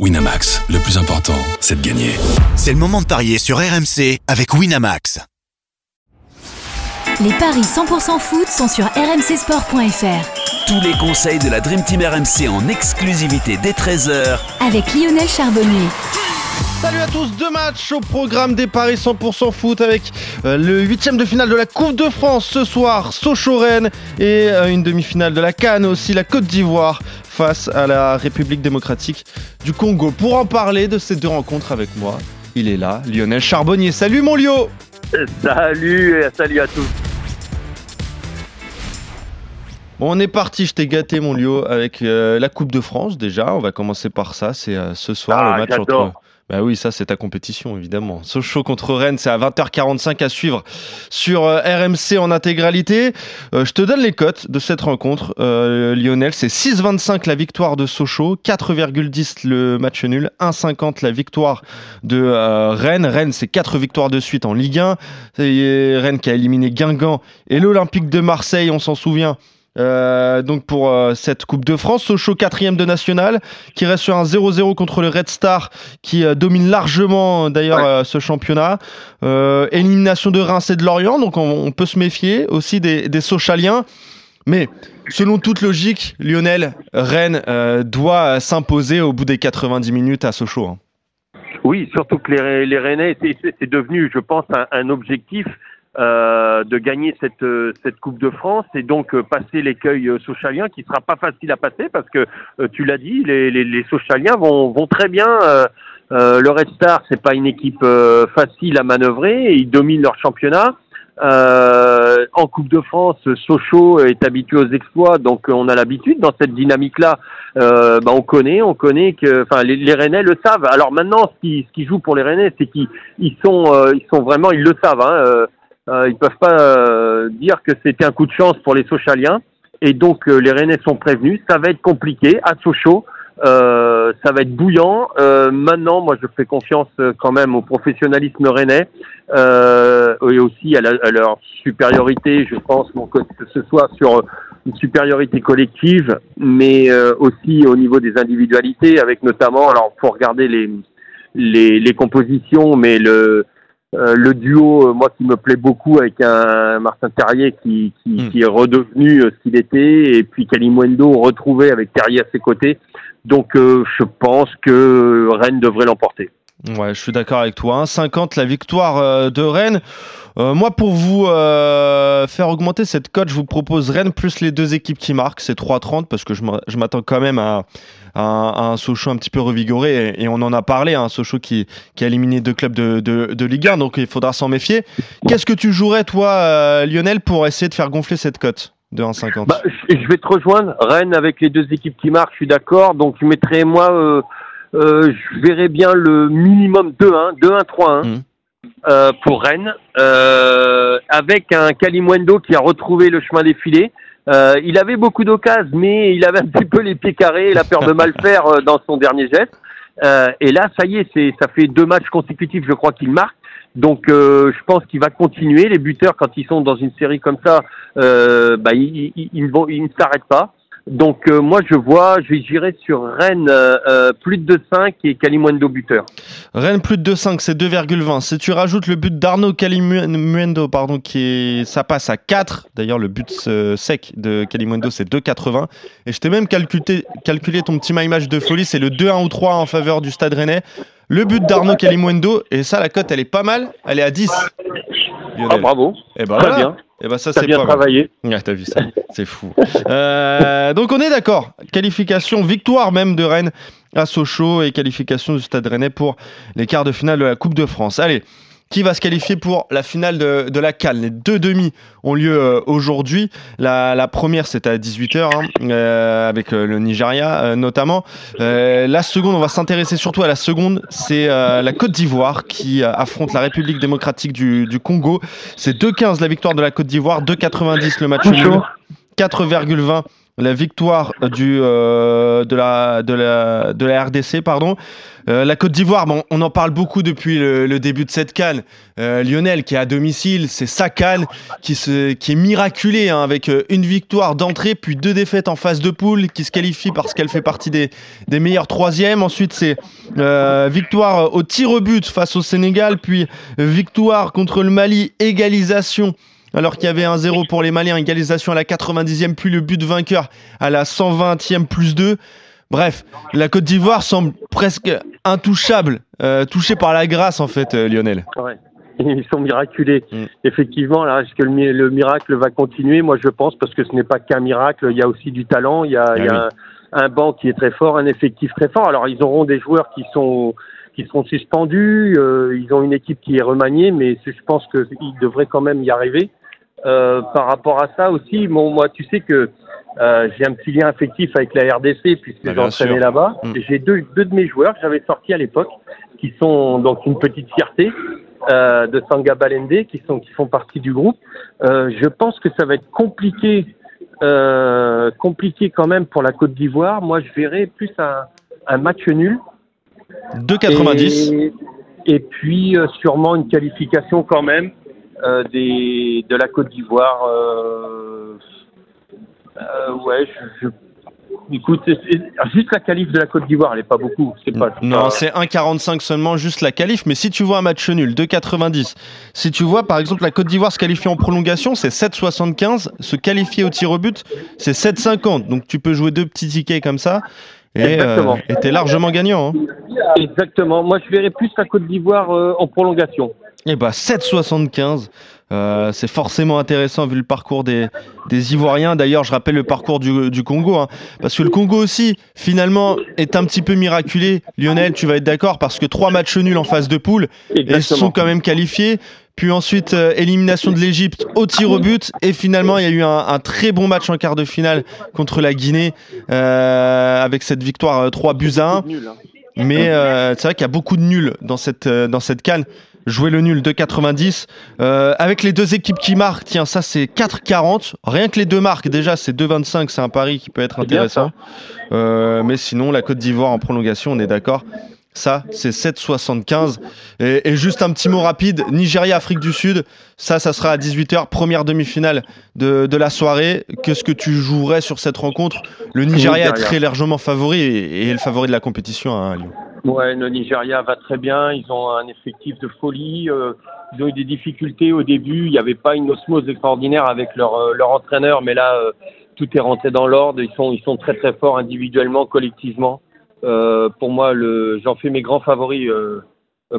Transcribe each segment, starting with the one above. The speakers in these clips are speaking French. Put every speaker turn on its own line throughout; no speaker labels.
Winamax, le plus important, c'est de gagner.
C'est le moment de parier sur RMC avec Winamax.
Les paris 100% foot sont sur rmcsport.fr.
Tous les conseils de la Dream Team RMC en exclusivité dès 13h
Avec Lionel Charbonnier.
Salut à tous, deux matchs au programme des paris 100% foot avec euh, le huitième de finale de la Coupe de France ce soir, Sochaux-Rennes et euh, une demi-finale de la Cannes aussi, la Côte d'Ivoire face à la République démocratique du Congo. Pour en parler de ces deux rencontres avec moi, il est là, Lionel Charbonnier. Salut mon Lio
Salut et salut à tous
Bon, on est parti, je t'ai gâté mon Lio avec euh, la Coupe de France déjà. On va commencer par ça. C'est ce soir
Ah,
le match
j'adore.
entre. Bah oui, ça c'est ta compétition évidemment. Sochaux contre Rennes, c'est à 20h45 à suivre sur euh, RMC en intégralité. Euh, je te donne les cotes de cette rencontre, euh, Lionel. C'est 6,25 la victoire de Sochaux, 4,10 le match nul, 1,50 la victoire de Rennes. Rennes, c'est 4 victoires de suite en Ligue 1. C'est Rennes qui a éliminé Guingamp et l'Olympique de Marseille, on s'en souvient. Euh, donc pour euh, cette Coupe de France, Sochaux quatrième de national, qui reste sur un 0-0 contre le Red Star, qui euh, domine largement d'ailleurs
Ouais.
ce championnat. Élimination de Reims et de Lorient, donc on, on peut se méfier aussi des, des Sochaliens. Mais selon toute logique, Lionel, Rennes doit s'imposer au bout des 90 minutes à Sochaux. hein.
Oui, surtout que les, les Rennais, c'est- devenu, je pense, un, un objectif euh, de gagner cette, euh, cette Coupe de France et donc euh, passer l'écueil euh, Sochaliens qui sera pas facile à passer parce que tu l'as dit, les, les, les Sochaliens vont, vont très bien. euh, le Red Star, c'est pas une équipe facile à manœuvrer ils dominent leur championnat. Euh, en Coupe de France, Sochaux est habitué aux exploits, donc on a l'habitude dans cette dynamique-là. Euh, bah, on connaît, on connaît que, enfin, les, les Rennais le savent. Alors maintenant, ce qui, ce qui joue pour les Rennais, c'est qu'ils ils sont, euh, ils sont vraiment, ils le savent. Hein, euh, ils peuvent pas euh, dire que c'était un coup de chance pour les Sochaliens. Et donc euh, les Rennais sont prévenus. Ça va être compliqué à Sochaux. Euh, ça va être bouillant. Euh, maintenant, moi, je fais confiance euh, quand même au professionnalisme rennais et aussi à, la- à leur supériorité. Je pense que ce soit sur une supériorité collective, mais aussi au niveau des individualités, avec notamment, alors faut regarder les les, les compositions, mais le euh, le duo, euh, moi qui me plaît beaucoup avec un Martin Terrier qui, qui,
Mm.
qui est redevenu euh, ce qu'il était, et puis Kalimundo retrouvé avec Terrier à ses côtés. Donc euh, je pense que Rennes devrait l'emporter.
Ouais, je suis d'accord avec toi. 1,50 la victoire euh, de Rennes. Euh, moi, pour vous euh, faire augmenter cette cote, je vous propose Rennes plus les deux équipes qui marquent. C'est 3,30 parce que je m'a- je m'attends quand même à, à un- à un Sochaux un petit peu revigoré. Et, et on en a parlé, hein, un Sochaux qui, qui a éliminé deux clubs de, de, de Ligue 1, donc il faudra s'en méfier. Qu'est-ce que tu jouerais, toi, Lionel, pour essayer de faire gonfler cette cote de 1,50
Bah, je vais te rejoindre. Rennes avec les deux équipes qui marquent, je suis d'accord. Donc je mettrais moi, je verrais bien le minimum 2-1, 2-1-3-1
Mhm.
euh, pour Rennes, euh, avec un Kalimwendo qui a retrouvé le chemin des filets. Euh, il avait beaucoup d'occasions, mais il avait un petit peu les pieds carrés et la peur de mal faire euh, dans son dernier geste. Euh, et là, ça y est, c'est, ça fait deux matchs consécutifs, je crois qu'il marque. Donc, euh, je pense qu'il va continuer. Les buteurs, quand ils sont dans une série comme ça, euh, bah, ils, ils, ils vont- ils ne s'arrêtent pas. Donc, euh, moi, je vois, je j'irai sur Rennes euh, euh, plus de 2-5 et Kalimundo buteur.
Rennes plus de 2,5, c'est 2,20. Si tu rajoutes le but d'Arnaud Calimuendo, pardon, qui est, ça passe à 4. D'ailleurs, le but sec de Calimuendo, c'est 2,80. Et je t'ai même calculé, calculé ton petit my match de folie, c'est le 2-1 ou 3 en faveur du Stade Rennais. Le but d'Arnaud Calimuendo, et ça, la cote, elle est pas mal. Elle est à 10.
Ah, bravo,
Et ben
très
voilà.
bien.
Et ben ça, c'est
bien
pas
travaillé.
T'as vu ça, c'est fou. Euh, donc on est d'accord. Qualification, victoire même de Rennes à Sochaux et qualification du Stade Rennais pour les quarts de finale de la Coupe de France. Allez, qui va se qualifier pour la finale de, de la CAL Les deux demi ont lieu euh, aujourd'hui. La, la première, c'était à 18h, avec euh, le Nigeria euh, notamment. Euh, la seconde, on va s'intéresser surtout à la seconde, c'est euh, la Côte d'Ivoire qui euh, affronte la République démocratique du, du Congo. C'est 2,15 la victoire de la Côte d'Ivoire, 2,90 le match nul. 4,20 la victoire du, euh, de, la, de, la, de la RDC. Pardon. Euh, la Côte d'Ivoire, bon, on en parle beaucoup depuis le, début de cette canne. Euh, Lionel qui est à domicile, c'est sa canne qui, se, qui est miraculée hein, avec une victoire d'entrée puis deux défaites en phase de poule qui se qualifie parce qu'elle fait partie des, des meilleurs troisièmes. Ensuite, c'est victoire au tir au but face au Sénégal, puis victoire contre le Mali, égalisation alors qu'il y avait un 0 pour les Maliens, égalisation à la 90e, puis le but vainqueur à la 120e plus 2. Bref, la Côte d'Ivoire semble presque intouchable, euh, touchée par la grâce en fait, euh, Lionel.
Ouais. Ils sont miraculés. Mm. Effectivement, là, est-ce que le, miracle va continuer? Moi, je pense, parce que ce n'est pas qu'un miracle, il y a aussi du talent, il y a, ah un, banc qui est très fort, un effectif très fort. Alors, ils auront des joueurs qui sont qui seront suspendus, euh, ils ont une équipe qui est remaniée, mais je pense qu'ils devraient quand même y arriver. Euh, par rapport à ça aussi, bon, moi, tu sais que euh, j'ai un petit lien affectif avec la RDC puisque bah, j'entraînais là-bas. Mm. J'ai deux, deux de mes joueurs que j'avais sortis à l'époque, qui sont donc une petite fierté euh, de Sanga Balende, qui sont qui font partie du groupe. Euh, je pense que ça va être compliqué, euh, compliqué quand même pour la Côte d'Ivoire. Moi, je verrais plus un, un match nul.
2,90.
Et, et puis sûrement une qualification quand même. Euh, des, de la Côte d'Ivoire. Euh, euh, ouais, je, Écoute, juste la qualif de la Côte d'Ivoire, elle n'est pas beaucoup.
C'est pas, non, c'est 1,45 seulement, juste la qualif. Mais si tu vois un match nul, 2,90. Si tu vois, par exemple, la Côte d'Ivoire se qualifier en prolongation, c'est 7,75. Se qualifier au tir au but, c'est 7,50. Donc tu peux jouer deux petits tickets comme ça. Et tu es largement gagnant. Hein.
Exactement. Moi, je verrais plus la Côte d'Ivoire en prolongation.
Eh bah 7,75. Euh, c'est forcément intéressant vu le parcours des, des Ivoiriens. D'ailleurs, je rappelle le parcours du, du Congo, hein, parce que le Congo aussi, finalement, est un petit peu miraculé. Lionel, tu vas être d'accord, parce que trois matchs nuls en phase de poule, et ils sont quand même qualifiés. Puis ensuite, euh, élimination de l'Égypte au tir au but. Et finalement, il y a eu un, un, très bon match en quart de finale contre la Guinée, euh, avec cette victoire 3 euh, buts à 1. Hein. Mais c'est vrai qu'il y a beaucoup de nuls dans cette, dans cette canne jouer le nul 2,90. Euh, avec les deux équipes qui marquent, tiens, ça c'est 4,40. Rien que les deux marques, déjà c'est 2,25, c'est un pari qui peut être intéressant. Euh, mais sinon, la Côte d'Ivoire en prolongation, on est d'accord. Ça, c'est 7,75. Et, et, juste un petit mot rapide, Nigeria, Afrique du Sud, ça, ça sera à 18h, première demi-finale de, de, la soirée. Qu'est-ce que tu jouerais sur cette rencontre? Le Nigeria, est très largement favori et, et, le favori de la compétition à Lyon.
Ouais, le Nigeria va très bien. Ils ont un effectif de folie. Euh, ils ont eu des difficultés au début. Il n'y avait pas une osmose extraordinaire avec leur, euh, leur entraîneur, mais là, euh, tout est rentré dans l'ordre. Ils sont, ils sont très très forts individuellement, collectivement. pour moi, j'en fais mes grands favoris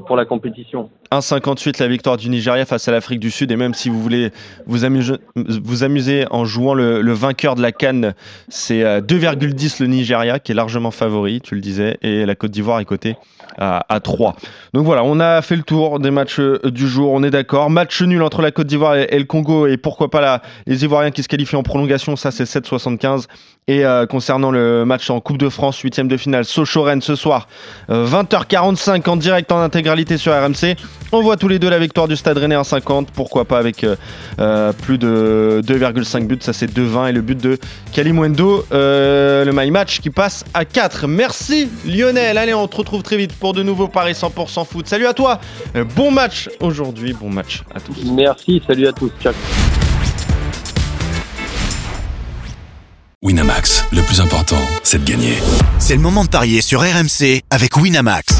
pour la compétition.
1,58 la victoire du Nigeria face à l'Afrique du Sud et même si vous voulez vous amuser, vous amuser en jouant le, vainqueur de la Cannes, c'est 2,10 le Nigeria qui est largement favori, tu le disais, et la Côte d'Ivoire est cotée à, à, 3. Donc voilà, on a fait le tour des matchs euh, du jour, on est d'accord. Match nul entre la Côte d'Ivoire et, le Congo et pourquoi pas la, les Ivoiriens qui se qualifient en prolongation, ça c'est 7,75. Et euh, concernant le match en Coupe de France, huitième de finale, Sochaux-Rennes ce soir, 20h45 euh, en direct en intégralité sur RMC. On voit tous les deux la victoire du Stade Rennais en 50, pourquoi pas avec euh, plus de 2,5 buts, ça c'est 2,20 et le but de Kalimwendo, euh, le my match qui passe à 4. Merci Lionel, allez on te retrouve très vite pour de nouveaux paris 100% foot. Salut à toi, euh, bon match aujourd'hui, bon match à tous.
Merci, salut à tous, ciao.
Winamax, le plus important, c'est de gagner.
C'est le moment de parier sur RMC avec Winamax.